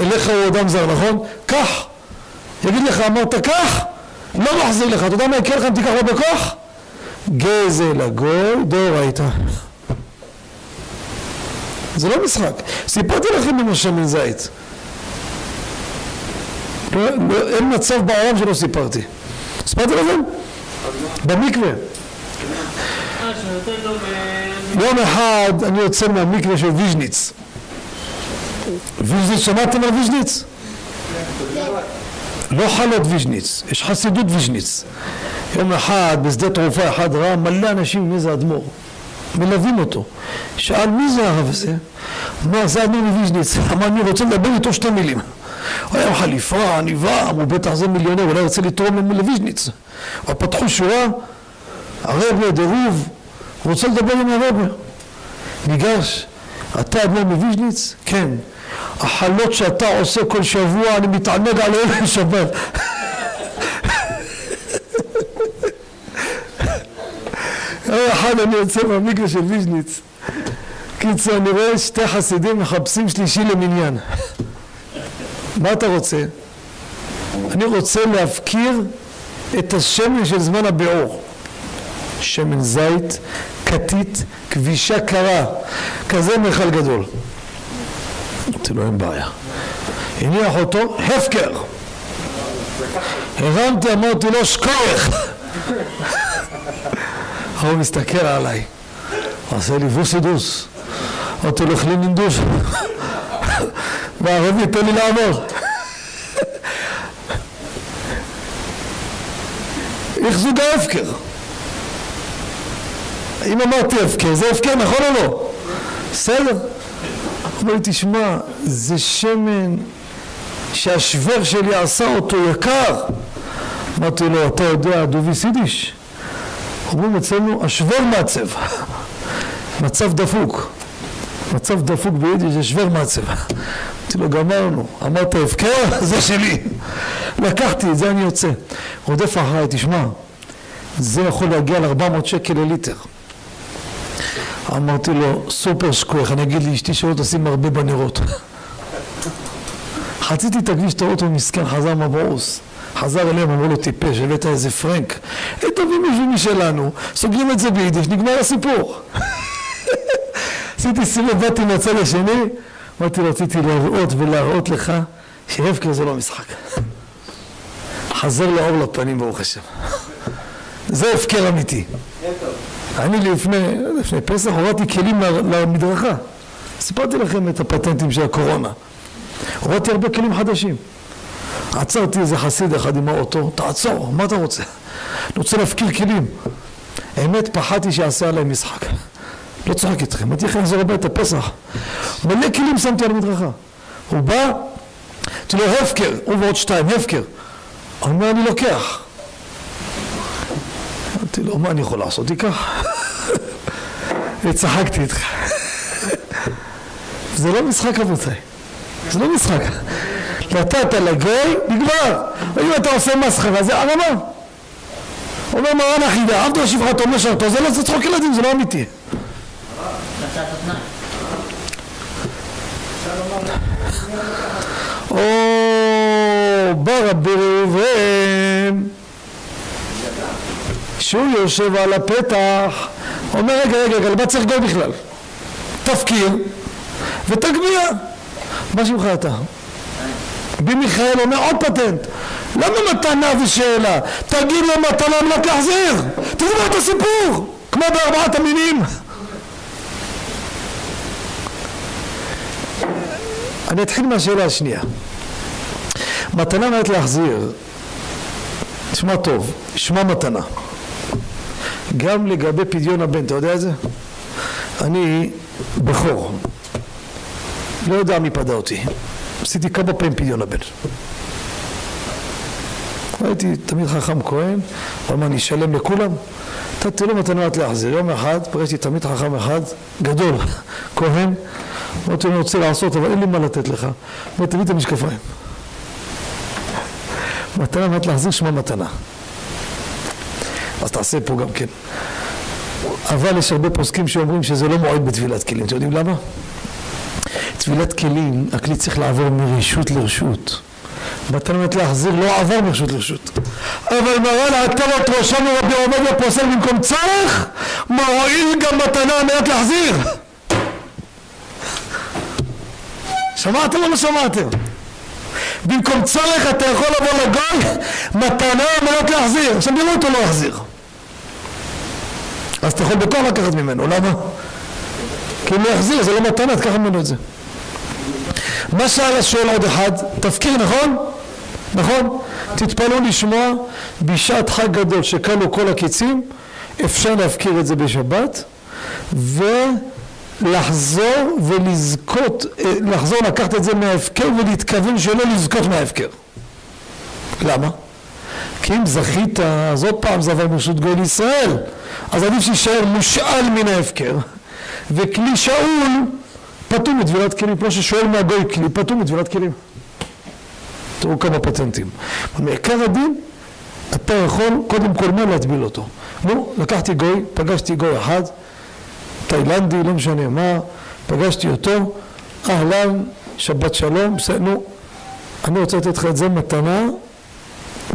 אליך הוא אדם זר נכון? קח יגיד לך אמרת קח לא מחזיר לך אתה יודע מה יקרה לך אם תיקח לו בכוח? גזל הגוי דאורייתא זה לא משחק סיפרתי לכם עם השמן זית לא, לא, אין מצב בעולם שלא סיפרתי סיפרתי לכם? במקווה אה. יום אחד אני יוצא מהמקווה של ויז'ניץ ויז'ניץ, שמעתם על ויז'ניץ? לא חלות ויז'ניץ, יש חסידות ויז'ניץ יום אחד בשדה תעופה אחד ראה מלא אנשים עם איזה אדמו"ר מלווים אותו שאל מי זה הרב הזה? אמר זה אדמו"ר מוויז'ניץ אמר אני רוצה לדבר איתו שתי מילים הוא היה חליפה, עניבה, אמרו בטח זה מיליונר, אולי רוצה לתרום לוויז'ניץ אבל פתחו שורה הרב דרוב רוצה לדבר עם הרב. ניגש, אתה אדמו"ר מוויז'ניץ? כן. החלות שאתה עושה כל שבוע, אני מתענג עליהן בשבת. יום אחד אני יוצא מהמקווה של ויז'ניץ. קיצור, אני רואה שתי חסידים מחפשים שלישי למניין. מה אתה רוצה? אני רוצה להפקיר את השמן של זמן הביעור. שמן זית, כתית, כבישה קרה, כזה מיכל גדול. אמרתי לו, אין בעיה. הניח אותו, הפקר. הרמתי, אמרתי לו, שכוח. הוא מסתכל עליי, עושה לי ווסידוס. אמרתי לו, חלין נינדוש. והערבי, תן לי לעבור. איך זוג ההפקר? אם אמרתי הפקר, זה הפקר, נכון או לא? בסדר. אמר לי, תשמע, זה שמן שהשוור שלי עשה אותו יקר. אמרתי לו, אתה יודע דובי יידיש? אומרים אצלנו, השוור מעצב. מצב דפוק. מצב דפוק ביידיש זה שוור מעצב. אמרתי לו, גמרנו. אמרת הפקר? זה שלי. לקחתי את זה, אני יוצא. רודף אחריי, תשמע, זה יכול להגיע ל-400 שקל לליטר. אמרתי לו, סופר שקוח, אני אגיד לאשתי שלא תשים הרבה בנרות. חציתי את הכביש, את האוטו מסכן, חזר מבעוס. חזר אליהם, אמרו לו, טיפש, הבאת איזה פרנק. תביא מישהו משלנו, סוגרים את זה ביידיש, נגמר הסיפור. עשיתי סיבוב, באתי מהצד השני, אמרתי לו, רציתי להראות ולהראות לך שהפקר זה לא משחק. חזר לאור לפנים, ברוך השם. זה הפקר אמיתי. אני לפני, לפני פסח הורדתי כלים למדרכה. סיפרתי לכם את הפטנטים של הקורונה. הורדתי הרבה כלים חדשים. עצרתי איזה חסיד אחד עם האוטו, תעצור, מה אתה רוצה? אני רוצה להפקיר כלים. האמת, פחדתי שיעשה עליי משחק. לא צוחק איתכם, אמרתי לכם לחזור הביתה, פסח. מלא כלים שמתי על המדרכה. הוא בא, אמרתי לו, הפקר, הוא ועוד שתיים, הפקר. הוא אומר, אני לוקח. אמרתי לו, מה אני יכול לעשות? תיקח. וצחקתי איתך. זה לא משחק רבותיי. זה לא משחק. נתת לגוי, נגמר. אם אתה עושה מסחרה, זה הרמה. אומר מרן החידה, עבדו שפחתו משרתו, זה לא צחוק ילדים, זה לא אמיתי. או בא רבי ראובן שהוא יושב על הפתח אומר רגע רגע רגע למה צריך גוי בכלל? תפקיר ותגביה מה שמך אתה? רבי מיכאל אומר עוד פטנט. למה מתנה ושאלה? תגיד לו מתנה מנת להחזיר. תגמור את הסיפור. כמו בארבעת המינים. אני אתחיל מהשאלה השנייה. מתנה מנת להחזיר. תשמע טוב, שמע מתנה גם לגבי פדיון הבן, אתה יודע את זה? אני בכור לא יודע מי פדה אותי עשיתי כמה פעמים פדיון הבן הייתי תמיד חכם כהן, מה אני אשלם לכולם? נתתי לו מתנה רק להחזיר. יום אחד פגשתי תמיד חכם אחד, גדול, כהן, אמרתי לו אני רוצה לעשות אבל אין לי מה לתת לך. אמר תביא את המשקפיים. מתנה רק להחזיר שמה מתנה. אז תעשה פה גם כן. אבל יש הרבה פוסקים שאומרים שזה לא מועד בטבילת כלים. אתם יודעים למה? טבילת כלים, הכלי צריך לעבור מרשות לרשות. מתנת להחזיר לא עבר מרשות לרשות. אבל מרן את ראשנו רבי עובדיה פוסל במקום צורך, מועיל גם מתנה על מנת להחזיר. שמעתם או לא שמעתם? במקום צורך אתה יכול לבוא לגוי, מתנה על מנת להחזיר. עכשיו נראו אותו לא יחזיר. אז אתה יכול בכוח לקחת ממנו, למה? כי אם לא יחזיר זה לא מתנה, תקח ממנו את זה. מה שאל השואל עוד אחד? תפקיר נכון? נכון? תתפלאו לשמוע בשעת חג גדול שכלו כל הקיצים אפשר להפקיר את זה בשבת ולחזור ולזכות, לחזור לקחת את זה מההפקר ולהתכוון שלא לזכות מההפקר למה? כי אם זכית אז עוד פעם זה עבר ברשות גוי לישראל אז עדיף שישאר מושאל מן ההפקר וכלי שאול פטור מטבילת כלים, כמו ששואל מהגוי כלי, פטור מטבילת כלים. תראו כמה פטנטים. מעיקר הדין, אתה יכול קודם כל מה להטביל אותו. נו, לקחתי גוי, פגשתי גוי אחד, תאילנדי, לא משנה מה, פגשתי אותו, אהלן, שבת שלום, נו, אני רוצה לתת לך את זה מתנה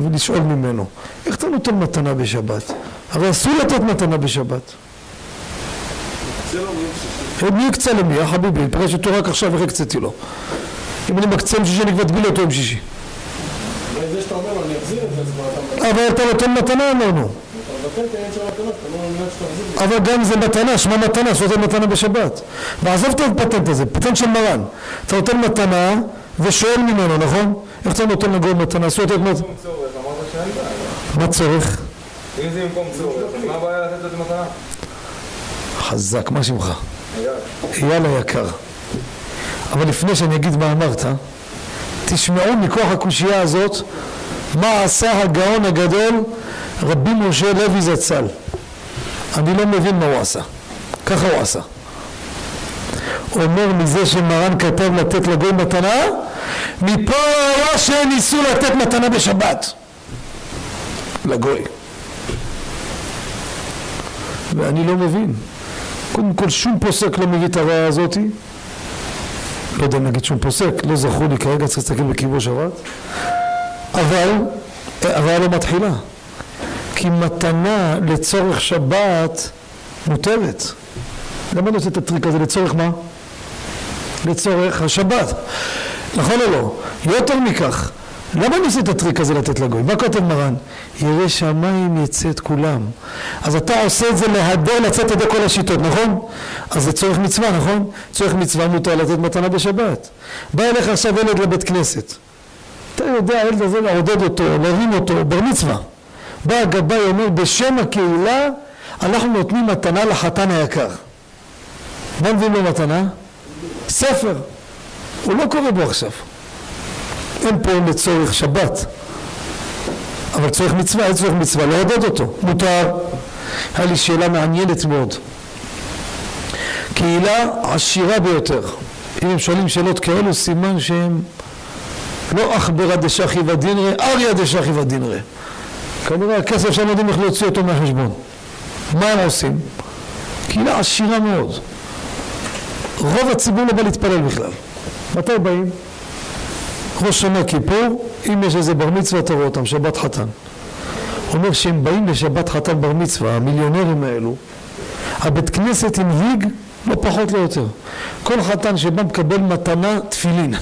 ולשאול ממנו. איך אתה נותן מתנה בשבת? הרי אסור לתת מתנה בשבת. מי יקצה למי, יא חביבי? פגשתי אותו רק עכשיו, איך הקציתי לו? אם אני מקצה עם שישי, אני כבר אטביל אותו עם שישי. אבל אתה נותן מתנה, אמרנו. אבל גם זה מתנה, שמע מתנה, שאתה נותן מתנה בשבת. ועזוב את הפטנט הזה, פטנט של מרן. אתה נותן מתנה ושואל ממנו, נכון? איך אתה נותן לגוי מתנה? אסור לתת מתנה. במקום צורך, אמרת שאין בעיה. מה צורך? אם זה במקום צורך, מה הבעיה לתת לזה מתנה? חזק, מה שמך? אייל. היקר. אבל לפני שאני אגיד מה אמרת, תשמעו מכוח הקושייה הזאת מה עשה הגאון הגדול רבי משה לוי זצ"ל. אני לא מבין מה הוא עשה. ככה הוא עשה. אומר מזה שמרן כתב לתת לגוי מתנה, מפה היה שניסו לתת מתנה בשבת. לגוי. ואני לא מבין. קודם כל שום פוסק לא מביא את הראיה הזאתי לא יודע אם נגיד שום פוסק, לא זכור לי כרגע, צריך להסתכל בקיבו שבת אבל הראיה לא מתחילה כי מתנה לצורך שבת מותרת למה אני עושה את הטריק הזה? לצורך מה? לצורך השבת נכון או לא? יותר מכך למה אני עושה את הטריק הזה לתת לגוי? מה כותב מרן? ירא שמיים את כולם. אז אתה עושה את זה להדר לצאת ידי כל השיטות, נכון? אז זה צורך מצווה, נכון? צורך מצווה מותר לתת מתנה בשבת. בא אליך עכשיו ילד לבית כנסת. אתה יודע, הילד הזה לעודד אותו, להרים אותו, בר מצווה. בא הגבאי אומר, בשם הקהילה אנחנו נותנים מתנה לחתן היקר. מה מביאים לו מתנה? ספר. הוא לא קורא בו עכשיו. אין פה לצורך שבת אבל צורך מצווה, אין צורך מצווה, לעודד אותו, מותר. היה לי שאלה מעניינת מאוד. קהילה עשירה ביותר. אם הם שואלים שאלות כאלו, סימן שהם לא עכברא דשכי ודינרא, אריה דשכי ודינרא. כנראה הכסף שהם יודעים איך להוציא אותו מהחשבון. מה הם עושים? קהילה עשירה מאוד. רוב הציבור לא בא להתפלל בכלל. מתי באים? ראש שנה כיפור, אם יש איזה בר מצווה אתה רואה אותם, שבת חתן. הוא אומר שהם באים לשבת חתן בר מצווה, המיליונרים האלו, הבית כנסת הנהיג לא פחות לא יותר. כל חתן שבא מקבל מתנה תפילין.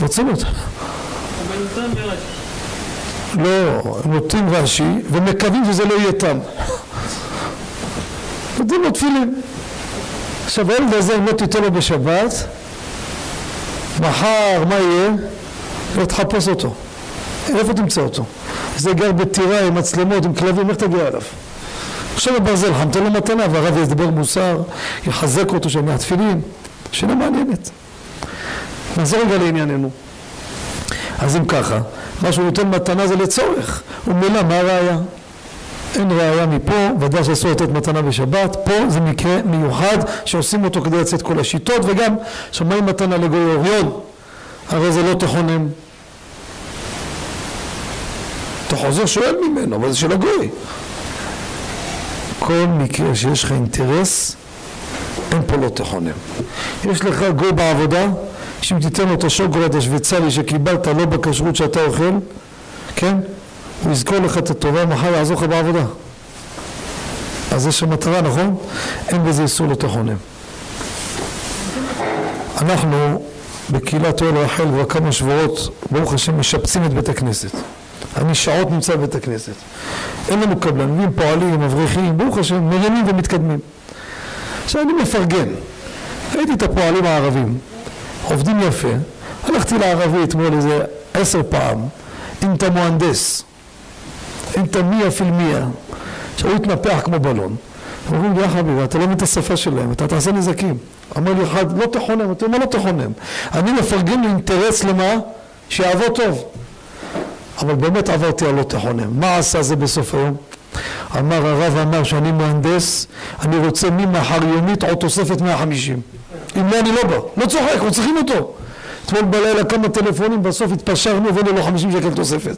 נותן ברש"י. לא, נוטים רש"י ומקווים שזה לא יהיה תם. נותנים לו תפילין. עכשיו הילד הזה אם לא תיתן לו בשבת, מחר מה יהיה? לא תחפש אותו. איפה תמצא אותו? זה גר בטירה עם מצלמות, עם כלבים, איך תגיע אליו? עכשיו בברזל חם, לו מתנה, והרב ידבר מוסר, יחזק אותו שם מהתפילין, שאלה מעניינת. נחזור רגע לענייננו. אז אם ככה, מה שהוא נותן מתנה זה לצורך, ומילא מה הראיה? אין ראיה מפה, ודאי שאסור לתת מתנה בשבת, פה זה מקרה מיוחד שעושים אותו כדי לצאת כל השיטות, וגם שמעים מתנה לגוי אוריון, הרי זה לא תכונן. אתה חוזר שואל ממנו, אבל זה של הגוי. כל מקרה שיש לך אינטרס, אין פה לא תכונן. יש לך גוי בעבודה, שאם תיתן לו את השוקולד השוויצרי שקיבלת לא בכשרות שאתה אוכל, כן? הוא יזכור לך את הטובה, מחר יעזור לך בעבודה. אז יש שם מטרה, נכון? אין בזה איסור לתכונן. אנחנו בקהילת אוהל רחל כבר כמה שבועות, ברוך השם, משפצים את בית הכנסת. אני שעות נמצא בבית הכנסת. אין לנו קבלן, מביאים פועלים, אברכים, ברוך השם, מרימים ומתקדמים. עכשיו אני מפרגן. ראיתי את הפועלים הערבים, עובדים יפה. הלכתי לערבי אתמול איזה עשר פעם, אם אתה מהנדס, אם אתה מיה פיל מיה, עכשיו הוא התנפח כמו בלון. אומרים לי, יא חביבי, אתה לא מבין את השפה שלהם, אתה תעשה נזקים. אמר לי אחד, לא תכונן, אמרתי, מה לא תכונן? אני מפרגן לאינטרס למה? שיעבוד טוב. אבל באמת עברתי על לא תכונן. מה עשה זה בסוף היום? אמר הרב אמר שאני מהנדס, אני רוצה ממחר יומית עוד תוספת 150. אם לא אני לא בא, לא צוחק, אנחנו צריכים אותו. אתמול בלילה כמה טלפונים, בסוף התפשרנו הבאנו לו 50 שקל תוספת.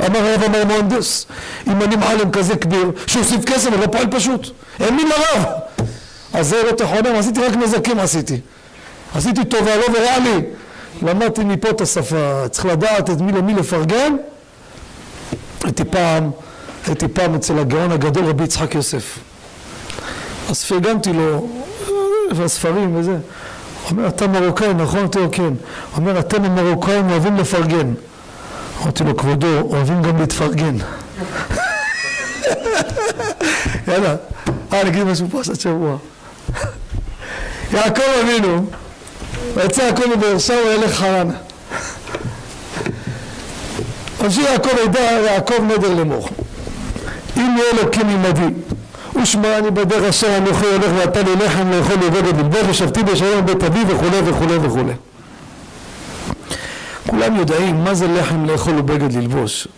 אמר הרב אמר מהנדס, אם אני מעלם כזה כביר, שהוסיף כסף, אבל לא פועל פשוט. האמין לרב. אז זה לא תכונן, עשיתי רק נזקים עשיתי. עשיתי טובה, לא ורע לי. למדתי מפה את השפה, צריך לדעת את מי למי לפרגן. הייתי פעם, הייתי פעם אצל הגאון הגדול רבי יצחק יוסף. אז פרגנתי לו, והספרים וזה. הוא אומר, אתה מרוקאי, נכון? אמרתי לו, כן. אומר, אתם המרוקאים אוהבים לפרגן. אמרתי לו, כבודו, אוהבים גם להתפרגן. יאללה, אה, אני אגיד משהו פרשת שבוע. יעקב אבינו, ויצא יעקב מבאר שבע וילך חרנה. ממשיך יעקב ידע יעקב נדר לאמור. אם יהיה אלוקים עמדי ושמעני בדרך אשר אנוכי הולך ואתה לי לחם לאכול ובגד ללבוש ושבתי בשלום בית אבי וכולי וכולי וכולי. כולם יודעים מה זה לחם לאכול ובגד ללבוש.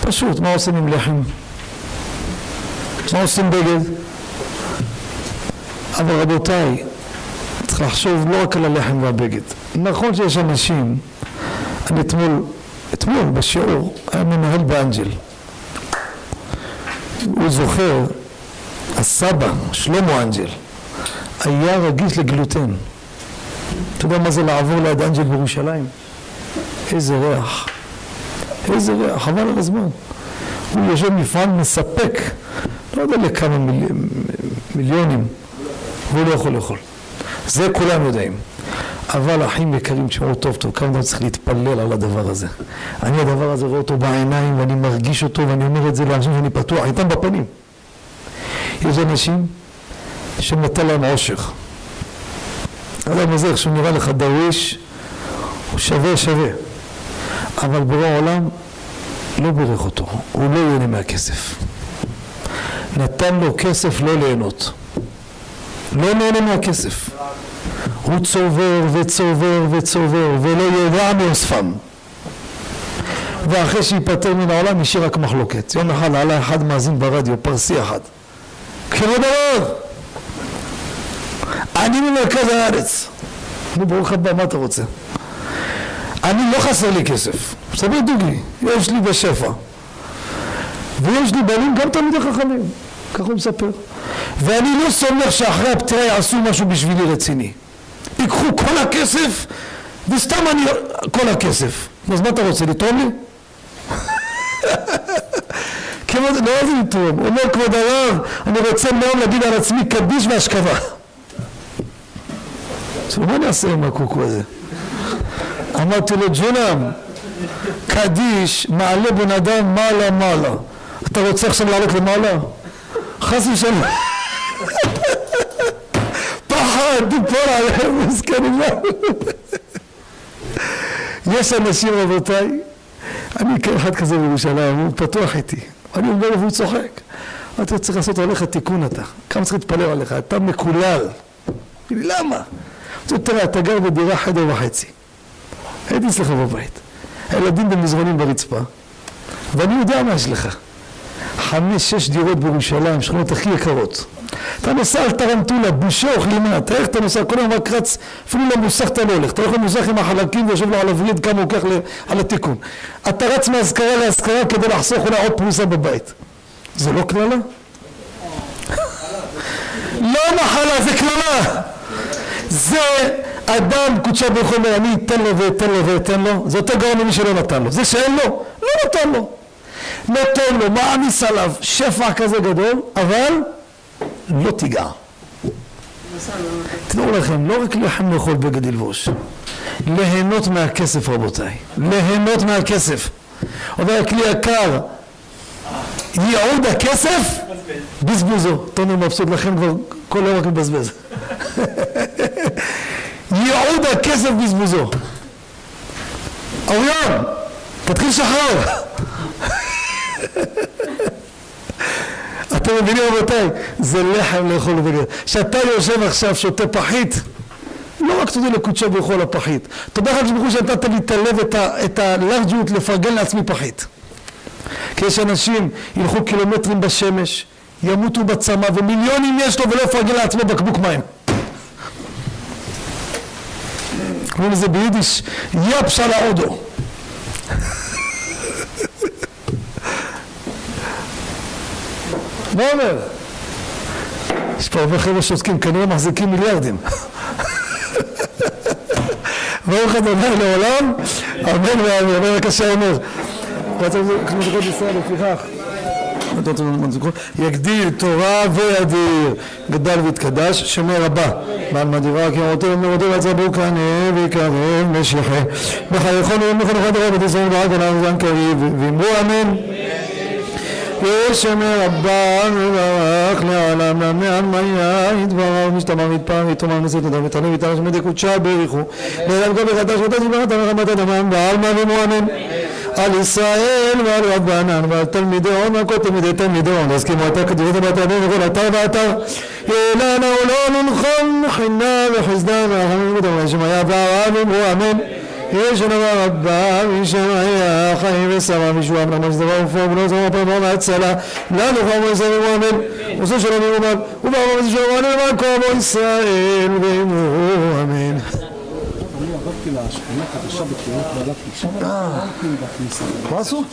פשוט, מה עושים עם לחם? מה עושים בגד? אבל רבותיי, צריך לחשוב לא רק על הלחם והבגד. נכון שיש אנשים, אני אתמול, אתמול בשיעור, היה מנהל באנג'ל. הוא זוכר, הסבא, שלמה אנג'ל, היה רגיש לגלוטן. אתה יודע מה זה לעבור ליד אנג'ל בירושלים? איזה ריח. איזה ריח, חבל על הזמן. הוא יושב מפעל מספק, לא יודע לכמה מיל... מיליונים, והוא לא יכול לאכול. זה כולם יודעים. אבל אחים יקרים, תשמעו טוב טוב, כמה זמן צריך להתפלל על הדבר הזה. אני הדבר הזה רואה אותו בעיניים ואני מרגיש אותו ואני אומר את זה לאנשים שאני פתוח איתם בפנים. יש אנשים שנתן להם עושר. האדם הזה, איך שהוא נראה לך דרוויש, הוא שווה שווה. אבל בורא העולם לא בירך אותו, הוא לא ייהנה מהכסף. נתן לו כסף לא ליהנות. לא נהנה מהכסף. הוא צובר וצובר וצובר ולא ידע מאוספם. ואחרי שיפטר מן העולם השאיר רק מחלוקת. יום אחד עלה אחד מאזין ברדיו, פרסי אחד. כבוד הרב, אני ממרכז הארץ. נו ברוך הבא, מה אתה רוצה? אני לא חסר לי כסף. מספר דוגרי, יש לי בשפע. ויש לי בנים גם תלמידי חכמים. ככה הוא מספר. ואני לא סומך שאחרי הפטירה יעשו משהו בשבילי רציני. ייקחו כל הכסף, וסתם אני... כל הכסף. אז מה אתה רוצה, לתרום לי? כבוד, לא זה לתרום. הוא אומר, כבוד הרב, אני רוצה מאוד להגיד על עצמי קדיש והשכבה. עכשיו, מה אני אעשה עם הקוקו הזה? אמרתי לו, ג'ונם, קדיש מעלה בן אדם מעלה מעלה. אתה רוצה עכשיו לעלות למעלה? חס ושלום. פחד, תיפול עליהם, מסכנים. יש אנשים רבותיי, אני מכיר אחד כזה בירושלים, הוא פתוח איתי, אני אומר לו והוא צוחק. לו, צריך לעשות עליך תיקון אתה, כמה צריך להתפלל עליך, אתה מקולל. למה? תראה, אתה גר בדירה חדר וחצי. הייתי אצלך בבית, הילדים במזרונים ברצפה, ואני יודע מה יש לך. חמש, שש דירות בירושלים, שכונות הכי יקרות. אתה נוסע על טרנטולה, בושה וכלימה, תראה איך אתה נוסע, כל היום רק רץ, אפילו למוסך אתה לא הולך, אתה הולך למוסך עם החלקים ויושב לו על הווריד כמה הוא לוקח על התיקון. אתה רץ מהשכרה להשכרה כדי לחסוך אולי עוד פרוסה בבית. זה לא קללה? לא מחלה, זה קללה! זה אדם קודשה ברוך הוא אומר, אני אתן לו ואתן לו ואתן לו, זה יותר גרוע ממי שלא נתן לו. זה שאין לו, לא נתן לו. נותן לו, מעמיס עליו שפע כזה גדול, אבל לא תיגע. תדעו לכם, לא רק לחם לאכול בגד ללבוש, ליהנות מהכסף רבותיי, ליהנות מהכסף. אומר הכלי יקר, ייעוד הכסף, בזבוזו. טוני מבסוט לכם כבר כל היום רק מבזבז. ייעוד הכסף בזבוזו. אוריון, תתחיל לשחרר. אתם מבינים רבותיי? זה לחם לאכול בגד. כשאתה יושב עכשיו שותה פחית, לא רק תודה לקודשו ברוך הוא על הפחית, תודה לך ברוך הוא שנתת לי את הלב, את הלארג'יות לפרגן לעצמי פחית. כי יש אנשים ילכו קילומטרים בשמש, ימותו בצמא, ומיליונים יש לו ולא יפרגן לעצמו בקבוק מים. קוראים לזה ביידיש יפש על האודו. מה אומר? יש פה הרבה חבר'ה שעוסקים, כנראה מחזיקים מיליארדים. ברוך אדוני לעולם, אמן ואמן. אומר הקשה אומר. רצה כמו זכות ישראל לפיכך. יגדיל תורה וידיר, גדל והתקדש, שומר רבה. בעל מדירה כי אמרותו ומרותו ויצרבו כנראה ויקרב משיחה. בחייכון מכל אחד הרב ישראל ברק עליו זן קריב, ואמרו אמן. ושמר רבה מברך לעולם למען מיה יתברך משתמר מתפעם יתומם נשאת אדם ותעלה ויתעלה שמדי קודשה בריחו ואדם כל בחדש ואתה זברת מרמת אדמם בעלמא ומואמן על ישראל ועל רבנן ועל תלמידי הון ועל תלמידי תלמידי הון הסכימו אתה כתובות הבת אבינו וכל אתר ואתר. יעלנה ולא ננחם חנה וחסדה ורחמים ודברי שמיה והרב אמרו אמן. יש דבר רבה, משמעיה, חיים ושרה, אמנם אז דבר ופור, ולא זרוע פעם והצלה, לנו חום וישראל ומואמן, עושה שלום ובארבע וזה שלום ואני למען קומו ישראל, ואמרו אמן. אני עברתי לשכונה חדשה בקריית לא נותנים בכניסה. מה עשו?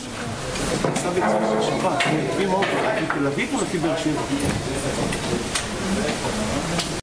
שבת, לפי מה הוא לפי תל אביב או לפי באר שבע?